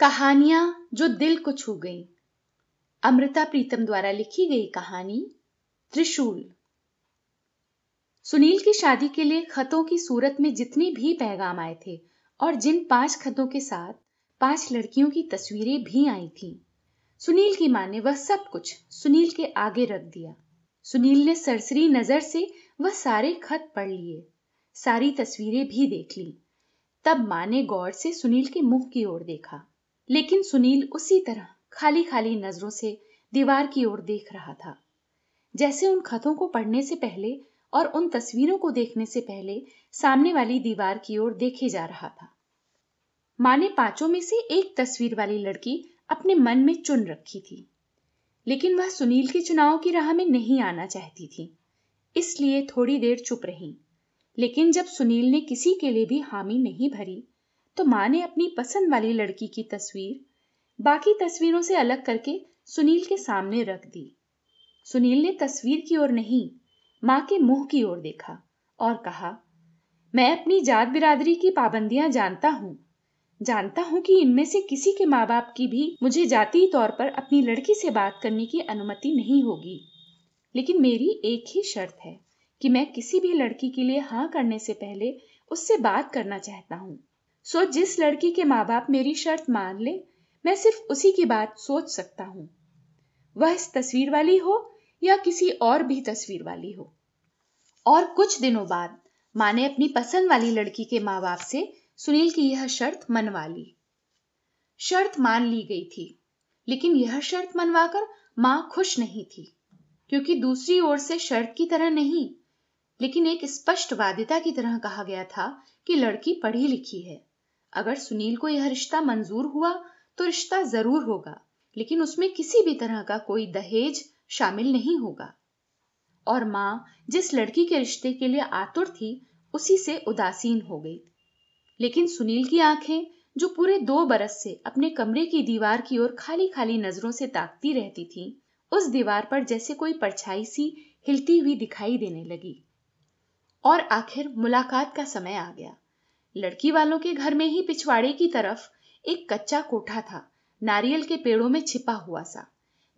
कहानियाँ जो दिल को छू गईं। अमृता प्रीतम द्वारा लिखी गई कहानी त्रिशूल। सुनील की शादी के लिए खतों की सूरत में जितने भी पैगाम आए थे और जिन पाँच खतों के साथ पाँच लड़कियों की तस्वीरें भी आई थीं, सुनील की माँ ने वह सब कुछ सुनील के आगे रख दिया। सुनील ने सरसरी नज़र से वह सारे खत पढ़ लिए सारी तस्वीरें भी देख ली। तब माँ ने गौर से सुनील के मुँह की ओर देखा। लेकिन सुनील उसी तरह खाली खाली नज़रों से दीवार की ओर देख रहा था। जैसे उन खतों को पढ़ने से पहले और उन तस्वीरों को देखने से पहले सामने वाली दीवार की ओर देखे जा रहा था। माँ ने पाँचों में से एक तस्वीर वाली लड़की अपने मन में चुन रखी थी। लेकिन वह सुनील के चुनाव की राह में नहीं आना चाहती थी। इसलिए थोड़ी देर चुप रही। लेकिन जब सुनील ने किसी के लिए भी हामी नहीं भरी तो माँ ने अपनी पसंद वाली लड़की की तस्वीर बाकी तस्वीरों से अलग करके सुनील के सामने रख दी। सुनील ने तस्वीर की ओर नहीं, माँ के मुँह की ओर देखा और कहा, मैं अपनी जात बिरादरी की पाबंदियाँ जानता हूँ। जानता हूँ कि इनमें से किसी के माँ बाप की भी मुझे जातीय तौर पर अपनी लड़की से बात करने की अनुमति नहीं होगी। लेकिन मेरी एक ही शर्त है कि मैं किसी भी लड़की के लिए हाँ करने से पहले उससे बात करना चाहता हूँ। सो जिस लड़की के माँ बाप मेरी शर्त मान ले, मैं सिर्फ़ उसी की बात सोच सकता हूँ। वह इस तस्वीर वाली हो या किसी और भी तस्वीर वाली हो। और कुछ दिनों बाद माँ ने अपनी पसंद वाली लड़की के माँ बाप से सुनील की यह शर्त मनवा ली। शर्त मान ली गई थी, लेकिन यह शर्त मनवाकर माँ खुश नहीं थी, क्योंकि दूसरी ओर से शर्त की तरह नहीं, लेकिन एक स्पष्ट वादिता की तरह कहा गया था कि लड़की पढ़ी लिखी है। अगर सुनील को यह रिश्ता मंजूर हुआ तो रिश्ता ज़रूर होगा, लेकिन उसमें किसी भी तरह का कोई दहेज शामिल नहीं होगा। और माँ, जिस लड़की के रिश्ते के लिए आतुर थी, उसी से उदासीन हो गई। लेकिन सुनील की आँखें, जो पूरे दो बरस से अपने कमरे की दीवार की ओर खाली खाली नज़रों से ताकती रहती थी, उस दीवार पर जैसे कोई परछाई सी हिलती हुई दिखाई देने लगी। और आखिर मुलाकात का समय आ गया। लड़की वालों के घर में ही पिछवाड़े की तरफ़ एक कच्चा कोठा था, नारियल के पेड़ों में छिपा हुआ सा,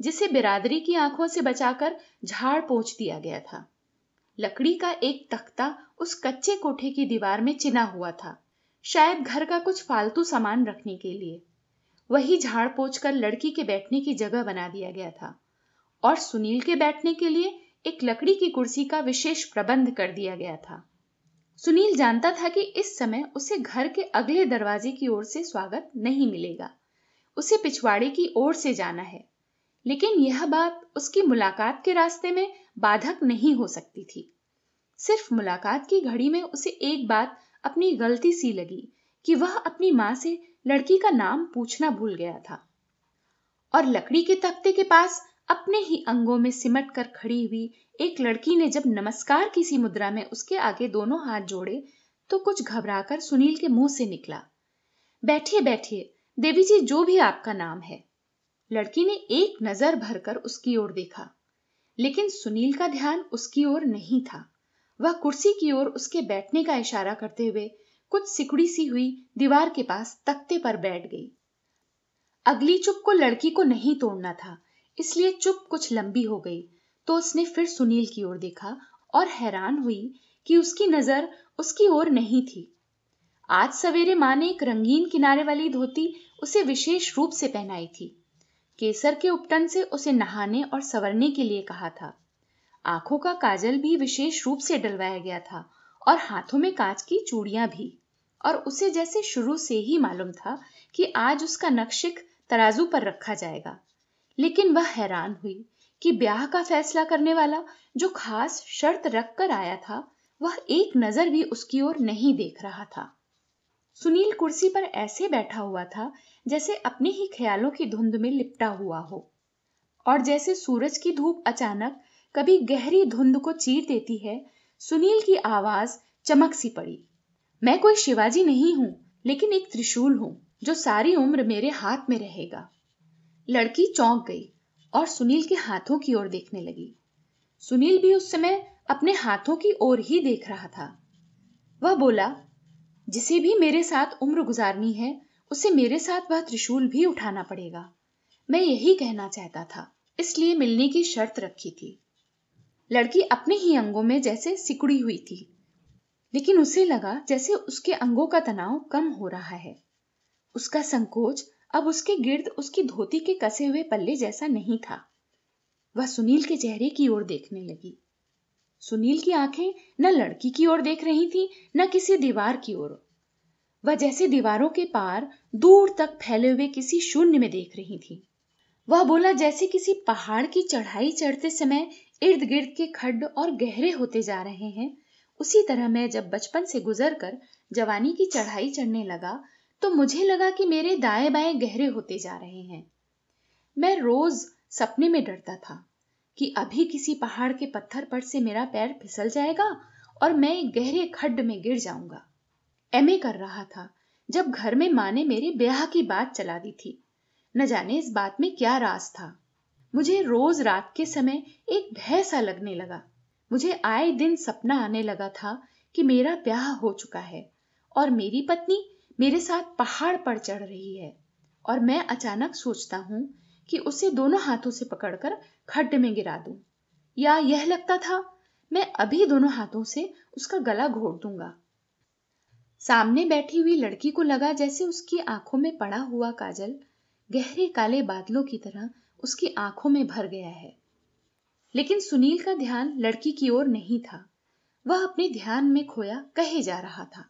जिसे बिरादरी की आँखों से बचाकर झाड़ पोछ दिया गया था। लकड़ी का एक तख्ता उस कच्चे कोठे की दीवार में चिना हुआ था, शायद घर का कुछ फालतू सामान रखने के लिए। वही झाड़ पोछ कर लड़की के बैठने की जगह बना दिया गया था और सुनील के बैठने के लिए एक लकड़ी की कुर्सी का विशेष प्रबंध कर दिया गया था। सुनील जानता था कि इस समय उसे घर के अगले दरवाजे की ओर से स्वागत नहीं मिलेगा। उसे पिछवाड़े की ओर से जाना है। लेकिन यह बात उसकी मुलाकात के रास्ते में बाधक नहीं हो सकती थी। सिर्फ़ मुलाकात की घड़ी में उसे एक बात अपनी गलती सी लगी कि वह अपनी माँ से लड़की का नाम पूछना भूल गया था। और लकड़ी के तख्ते के पास अपने ही अंगों में सिमट कर खड़ी हुई एक लड़की ने जब नमस्कार की सी मुद्रा में उसके आगे दोनों हाथ जोड़े तो कुछ घबराकर सुनील के मुँह से निकला। बैठिए बैठिए, देवी जी, जो भी आपका नाम है। लड़की ने एक नज़र भरकर उसकी ओर देखा, लेकिन सुनील का ध्यान उसकी ओर नहीं था। वह कुर्सी की ओर उसके बैठने का इशारा करते हुए कुछ सिकुड़ी सी हुई दीवार के पास तख्ते पर बैठ गई। अगली चुप को लड़की को नहीं तोड़ना था इसलिए चुप कुछ लंबी हो गई। तो उसने फिर सुनील की ओर देखा और हैरान हुई कि उसकी नज़र उसकी ओर नहीं थी। आज सवेरे माँ ने एक रंगीन किनारे वाली धोती उसे विशेष रूप से पहनाई थी। केसर के उपटन से उसे नहाने और सवरने के लिए कहा था। आँखों का काजल भी विशेष रूप से डलवाया गया था और हाथों में कांच की चूड़ियाँ भी। और उसे जैसे शुरू से ही मालूम था कि आज उसका नक्शिक तराजू पर रखा जाएगा। लेकिन वह हैरान हुई कि ब्याह का फैसला करने वाला जो खास शर्त रख कर आया था, वह एक नज़र भी उसकी ओर नहीं देख रहा था। सुनील कुर्सी पर ऐसे बैठा हुआ था जैसे अपने ही ख्यालों की धुंध में लिपटा हुआ हो। और जैसे सूरज की धूप अचानक कभी गहरी धुंध को चीर देती है, सुनील की आवाज़ चमक सी पड़ी। मैं कोई शिवाजी नहीं हूँ, लेकिन एक त्रिशूल हूँ जो सारी उम्र मेरे हाथ में रहेगा। लड़की चौंक गई और सुनील के हाथों की ओर देखने लगी। सुनील भी उस समय अपने हाथों की ओर ही देख रहा था। वह बोला, जिसे भी मेरे साथ उम्र गुजारनी है, उसे मेरे साथ वह त्रिशूल भी उठाना पड़ेगा। मैं यही कहना चाहता था, इसलिए मिलने की शर्त रखी थी। लड़की अपने ही अंगों में जैसे सिकुड़ी हुई थी, लेकिन उसे लगा जैसे उसके अंगों का तनाव कम हो रहा है। उसका संकोच अब उसके गिर्द उसकी धोती के कसे हुए पल्ले जैसा नहीं था। वह सुनील के चेहरे की ओर देखने लगी। सुनील की आँखें न लड़की की ओर देख रही थी, न किसी दीवार की ओर। वह जैसे दीवारों के पार दूर तक फैले हुए किसी शून्य में देख रही थी। वह बोला जैसे किसी पहाड़ की चढ़ाई चढ़ते समय इर्द गिर्द के खड्ड और गहरे होते जा रहे हैं। उसी तरह मैं जब बचपन से गुजर कर जवानी की चढ़ाई चढ़ने लगा तो मुझे लगा कि मेरे दाएँ बाएँ गहरे होते जा रहे हैं। मैं रोज सपने में डरता था कि अभी किसी पहाड़ के पत्थर पर से मेरा पैर फिसल जाएगा और मैं एक गहरे खड्ड में गिर जाऊँगा। एमए कर रहा था, जब घर में माँ ने मेरे ब्याह की बात चला दी थी। न जाने इस बात में क्या राज था। मुझे रोज रात के समय एक भय सा लगने लगा। मुझे आए दिन सपना आने लगा था कि मेरा ब्याह हो चुका है और मेरी पत्नी मेरे साथ पहाड़ पर चढ़ रही है और मैं अचानक सोचता हूँ कि उसे दोनों हाथों से पकड़कर खड्ड में गिरा दूँ। या यह लगता था, मैं अभी दोनों हाथों से उसका गला घोट दूँगा। सामने बैठी हुई लड़की को लगा जैसे उसकी आँखों में पड़ा हुआ काजल गहरे काले बादलों की तरह उसकी आँखों में भर गया है। लेकिन सुनील का ध्यान लड़की की ओर नहीं था। वह अपने ध्यान में खोया कहे जा रहा था।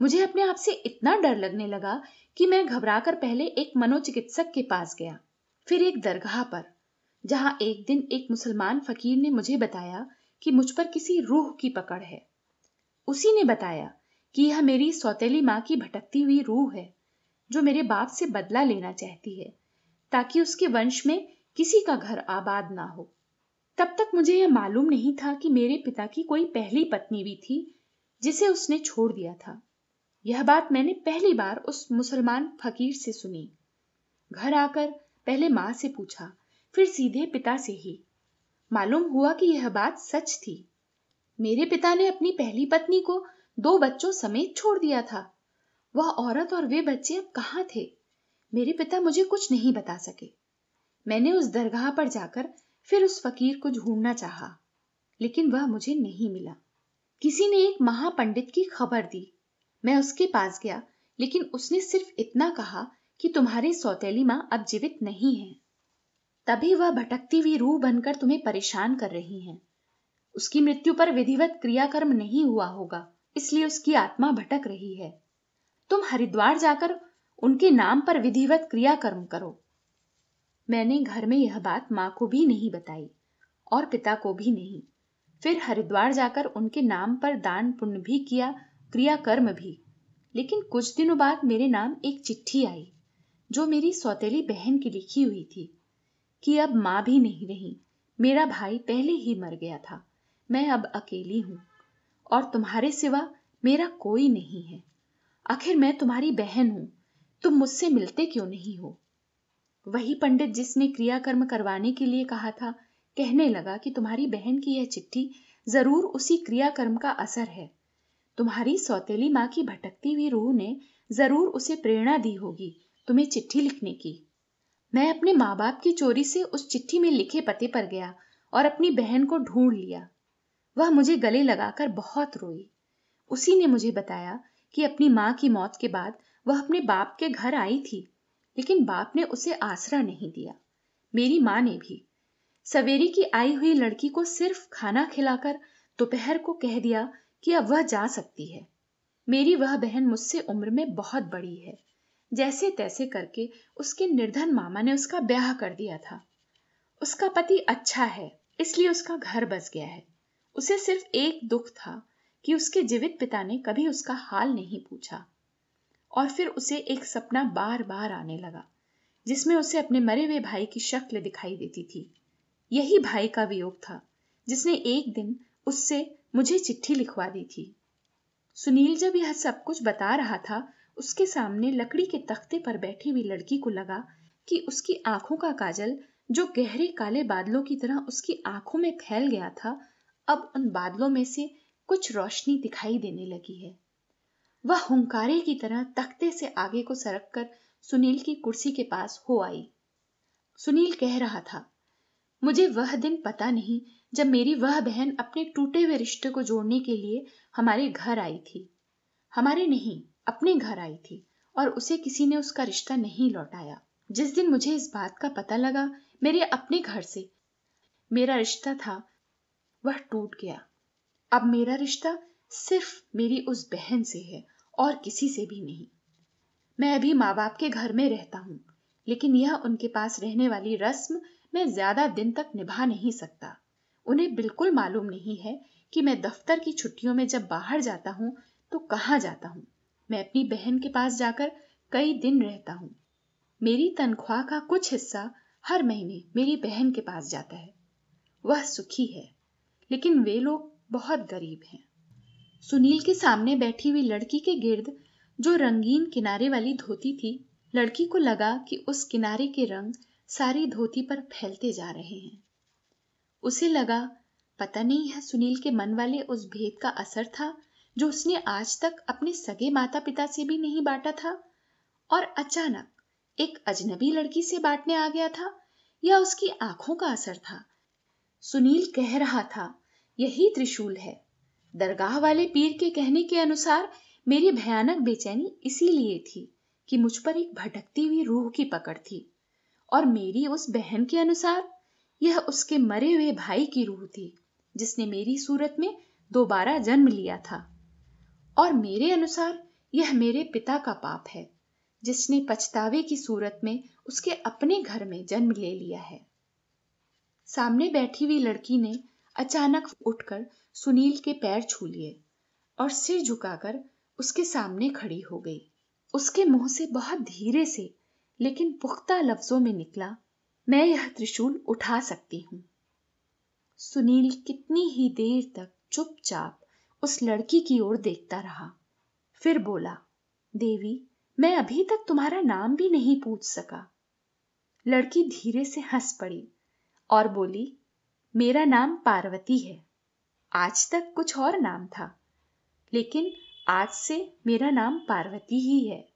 मुझे अपने आप से इतना डर लगने लगा कि मैं घबराकर पहले एक मनोचिकित्सक के पास गया, फिर एक दरगाह पर, जहाँ एक दिन एक मुसलमान फकीर ने मुझे बताया कि मुझ पर किसी रूह की पकड़ है। उसी ने बताया कि यह मेरी सौतेली माँ की भटकती हुई रूह है, जो मेरे बाप से बदला लेना चाहती है, ताकि उसके वंश में किसी का घर आबाद ना हो। तब तक मुझे यह मालूम नहीं था कि मेरे पिता की कोई पहली पत्नी भी थी, जिसे उसने छोड़ दिया था। यह बात मैंने पहली बार उस मुसलमान फकीर से सुनी। घर आकर पहले माँ से पूछा फिर सीधे पिता से ही। मालूम हुआ कि यह बात सच थी। मेरे पिता ने अपनी पहली पत्नी को दो बच्चों समेत छोड़ दिया था। वह औरत और वे बच्चे अब कहाँ थे? मेरे पिता मुझे कुछ नहीं बता सके। मैंने उस दरगाह पर जाकर फिर उस फकीर को ढूंढना चाहा, लेकिन वह मुझे नहीं मिला। किसी ने एक महापंडित की खबर दी। मैं उसके पास गया, लेकिन उसने सिर्फ़ इतना कहा कि तुम्हारी सौतेली माँ अब जीवित नहीं है। तभी वह भटकती हुई रूह बनकर तुम्हें परेशान कर रही हैं। उसकी मृत्यु पर विधिवत क्रियाकर्म नहीं हुआ होगा, इसलिए उसकी आत्मा भटक रही है। तुम हरिद्वार जाकर उनके नाम पर विधिवत क्रियाकर्म करो। मैंने घर में यह बात माँ को भी नहीं बताई, और पिता को भी नहीं। फिर हरिद्वार जाकर उनके नाम पर दान पुण्य भी किया क्रियाकर्म भी। लेकिन कुछ दिनों बाद मेरे नाम एक चिट्ठी आई, जो मेरी सौतेली बहन की लिखी हुई थी, कि अब माँ भी नहीं रही, मेरा भाई पहले ही मर गया था, मैं अब अकेली हूँ, और तुम्हारे सिवा मेरा कोई नहीं है। आखिर मैं तुम्हारी बहन हूँ, तुम मुझसे मिलते क्यों नहीं हो? वही पंडित जिसने क्रियाकर्म करवाने के लिए कहा था, कहने लगा कि तुम्हारी बहन की यह चिट्ठी ज़रूर उसी क्रियाकर्म का असर है। तुम्हारी सौतेली माँ की भटकती हुई रूह ने ज़रूर उसे प्रेरणा दी होगी तुम्हें चिट्ठी लिखने की। मैं अपने माँ बाप की चोरी से उस चिट्ठी में लिखे पते पर गया और अपनी बहन को ढूंढ लिया। वह मुझे गले लगाकर बहुत रोई। उसी ने मुझे बताया कि अपनी माँ की मौत के बाद वह अपने बाप के घर आई थी, लेकिन बाप ने उसे आसरा नहीं दिया। मेरी माँ ने भी। सवेरी की आई हुई लड़की को सिर्फ़ खाना खिलाकर दोपहर को कह दिया कि अब वह जा सकती है। मेरी वह बहन मुझसे उम्र में बहुत बड़ी है। जैसे तैसे करके उसके निर्धन मामा ने उसका ब्याह कर दिया था। उसका पति अच्छा है, इसलिए उसका घर बस गया है। उसे सिर्फ़ एक दुख था कि उसके जीवित पिता ने कभी उसका हाल नहीं पूछा। और फिर उसे एक सपना बार बार आने लगा, जिसमें उसे अपने मरे हुए भाई की शक्ल दिखाई देती थी। यही भाई का वियोग था, जिसने एक दिन उससे मुझे चिट्ठी लिखवा दी थी। सुनील जब यह सब कुछ बता रहा था, उसके सामने लकड़ी के तख्ते पर बैठी हुई लड़की को लगा कि उसकी आँखों का काजल, जो गहरे काले बादलों की तरह उसकी आँखों में फैल गया था, अब उन बादलों में से कुछ रोशनी दिखाई देने लगी है। वह हुंकारे की तरह तख्ते से आगे को सरक कर सुनील की कुर्सी के पास हो आई। सुनील कह रहा था, मुझे वह दिन पता नहीं जब मेरी वह बहन अपने टूटे हुए रिश्ते को जोड़ने के लिए हमारे घर आई थी। हमारे नहीं, अपने घर आई थी और उसे किसी ने उसका रिश्ता नहीं लौटाया। जिस दिन मुझे इस बात का पता लगा, मेरे अपने घर से मेरा रिश्ता था, वह टूट गया। अब मेरा रिश्ता सिर्फ़ मेरी उस बहन से है और किसी से भी नहीं। मैं अभी माँ बाप के घर में रहता हूँ, लेकिन यह उनके पास रहने वाली रस्म मैं ज़्यादा दिन तक निभा नहीं सकता। उन्हें बिल्कुल मालूम नहीं है कि मैं दफ्तर की छुट्टियों में जब बाहर जाता हूँ तो कहाँ जाता हूँ। मैं अपनी बहन के पास जाकर कई दिन रहता हूँ। मेरी तनख्वाह का कुछ हिस्सा हर महीने मेरी बहन के पास जाता है। वह सुखी है, लेकिन वे लोग बहुत गरीब हैं। सुनील के सामने बैठी हुई लड़की के गिर्द, जो रंगीन किनारे वाली धोती थी, लड़की को लगा कि उस किनारे के रंग सारी धोती पर फैलते जा रहे हैं। उसे लगा, पता नहीं है सुनील के मन वाले उस भेद का असर था, जो उसने आज तक अपने सगे माता पिता से भी नहीं बांटा था? और अचानक एक अजनबी लड़की से बांटने आ गया था, या उसकी आँखों का असर था? सुनील कह रहा था, यही त्रिशूल है। दरगाह वाले पीर के कहने के अनुसार मेरी भयानक बेचैनी इसीलिए थी कि मुझ पर एक भटकती हुई रूह की पकड़ थी, और मेरी उस बहन के अनुसार यह उसके मरे हुए भाई की रूह थी, जिसने मेरी सूरत में दोबारा जन्म लिया था। और मेरे अनुसार यह मेरे पिता का पाप है, जिसने पछतावे की सूरत में उसके अपने घर में जन्म ले लिया है। सामने बैठी हुई लड़की ने अचानक उठकर सुनील के पैर छू लिए और सिर झुकाकर उसके सामने खड़ी हो गई। उसके मुँह से बहुत धीरे से, लेकिन पुख्ता लफ्जों में निकला मैं यह त्रिशूल उठा सकती हूँ। सुनील कितनी ही देर तक चुपचाप उस लड़की की ओर देखता रहा। फिर बोला, देवी, मैं अभी तक तुम्हारा नाम भी नहीं पूछ सका। लड़की धीरे से हंस पड़ी और बोली, मेरा नाम पार्वती है। आज तक कुछ और नाम था, लेकिन आज से मेरा नाम पार्वती ही है।